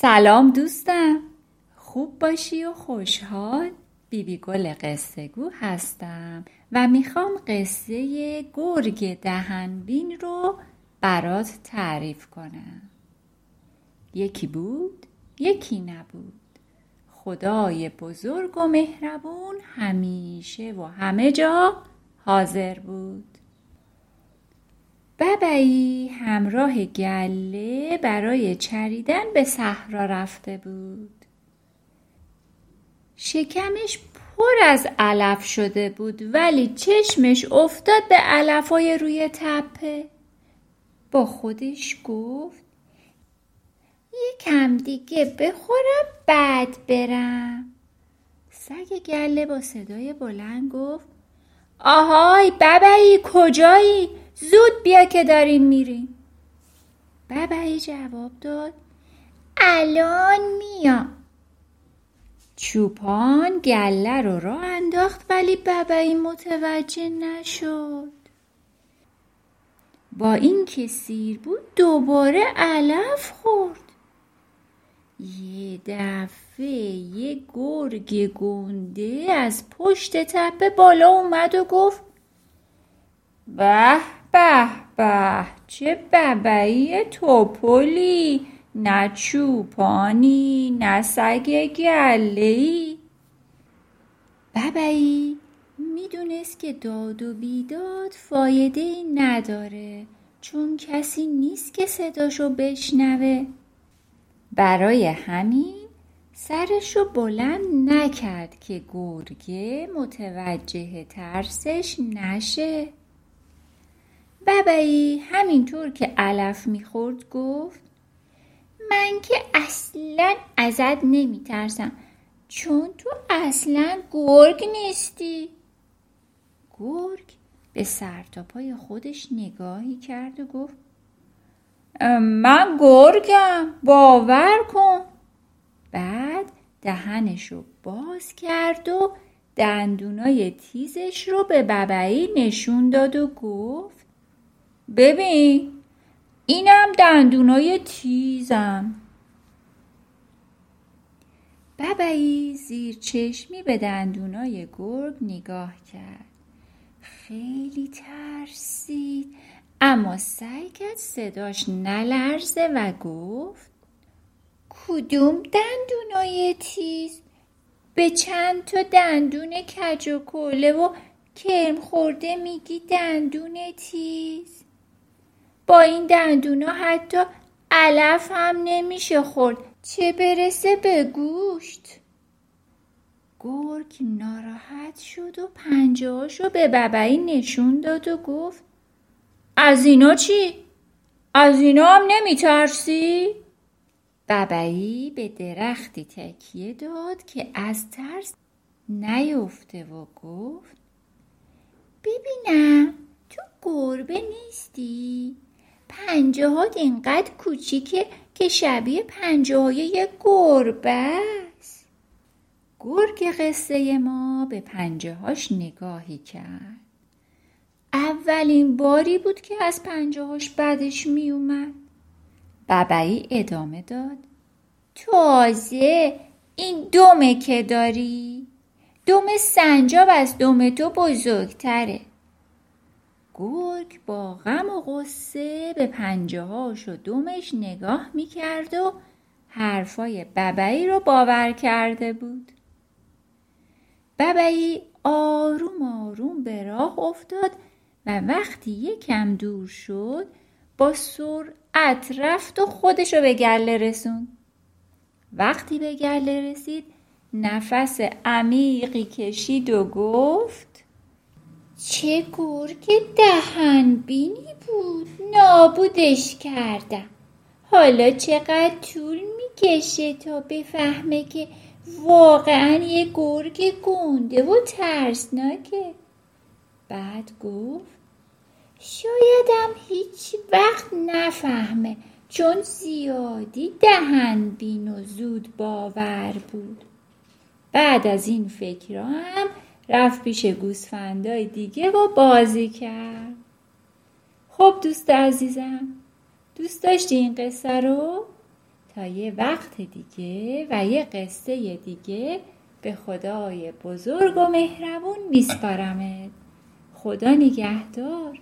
سلام دوستم. خوب باشی و خوشحال. بیبی گل قصه گو هستم و می‌خوام قصه گرگ دهنبین رو برات تعریف کنم. یکی بود یکی نبود. خدای بزرگ و مهربون همیشه و همه جا حاضر بود. ببعی همراه گله برای چریدن به صحرا رفته بود. شکمش پر از علف شده بود ولی چشمش افتاد به علفای روی تپه. با خودش گفت یکم دیگه بخورم بعد برم. سگ گله با صدای بلند گفت آهای ببعی کجایی؟ زود بیا که داریم میریم. ببعی جواب داد الان میام. چوپان گله رو راه انداخت ولی ببعی متوجه نشد. با اینکه سیر بود دوباره علف خورد. یه دفعه یه گرگ گنده از پشت تپه بالا اومد و گفت به به به چه ببعی توپلی نه چوپانی نه سگ گلهی ببعی می‌دونست که داد و بیداد فایده ای نداره چون کسی نیست که صداشو بشنوه. برای همین سرش رو بلند نکرد که گرگه متوجه ترسش نشه. ببعی همینطور که علف می‌خورد گفت من که اصلا ازت نمیترسم چون تو اصلا گرگ نیستی. گرگ به سر تا پای خودش نگاهی کرد و گفت من گرگم. باور کن. بعد دهنشو باز کرد و دندونای تیزش رو به ببعی نشون داد و گفت ببین اینم دندونای تیزم. ببعی زیر چشمی به دندونای گرگ نگاه کرد. خیلی ترسید. اما سعی کرد صداش نلرزه و گفت کدوم دندونای تیز؟ به چند تا دندون کج و کله و کرم خورده میگی دندون تیز؟ با این دندونا حتی علف هم نمیشه خورد. چه برسه به گوشت؟ گرگ ناراحت شد و پنجهاشو به ببعی نشون داد و گفت از اینا چی؟ از اینا هم نمیترسی؟ ببعی به درختی تکیه داد که از ترس نیفته و گفت ببینم تو گربه نیستی؟ پنجه هات اینقدر کوچیکه که شبیه پنجه های یک گربه است گرگ قصه ما به پنجه هاش نگاهی کرد اولین باری بود که از پنجه هاش بدش می اومد ببعی ادامه داد. تازه این دومه که داری؟ دوم سنجاب از دوم تو بزرگتره. گرگ با غم و غصه به پنجه هاش و دومش نگاه می کرد و حرفای ببعی رو باور کرده بود. ببعی آروم آروم به راه افتاد و وقتی یکم دور شد با سرعت رفت و خودش رو به گله رسون وقتی به گله رسید نفس عمیقی کشید و گفت چه گرگ دهن بینی بود نابودش کردم. حالا چقدر طول می‌کشه تا بفهمه که واقعا یه گرگ گنده و ترسناکه. بعد گفت شایدم هیچ وقت نفهمه چون زیادی دهن بین و زود باور بود. بعد از این فکر هم رفت پیش گوسفندای دیگه و بازی کرد. خب دوست عزیزم دوست داشتی این قصه رو؟ تا یه وقت دیگه و یه قصه دیگه به خدای بزرگ و مهربون میسپارمت. خدا نگهدار.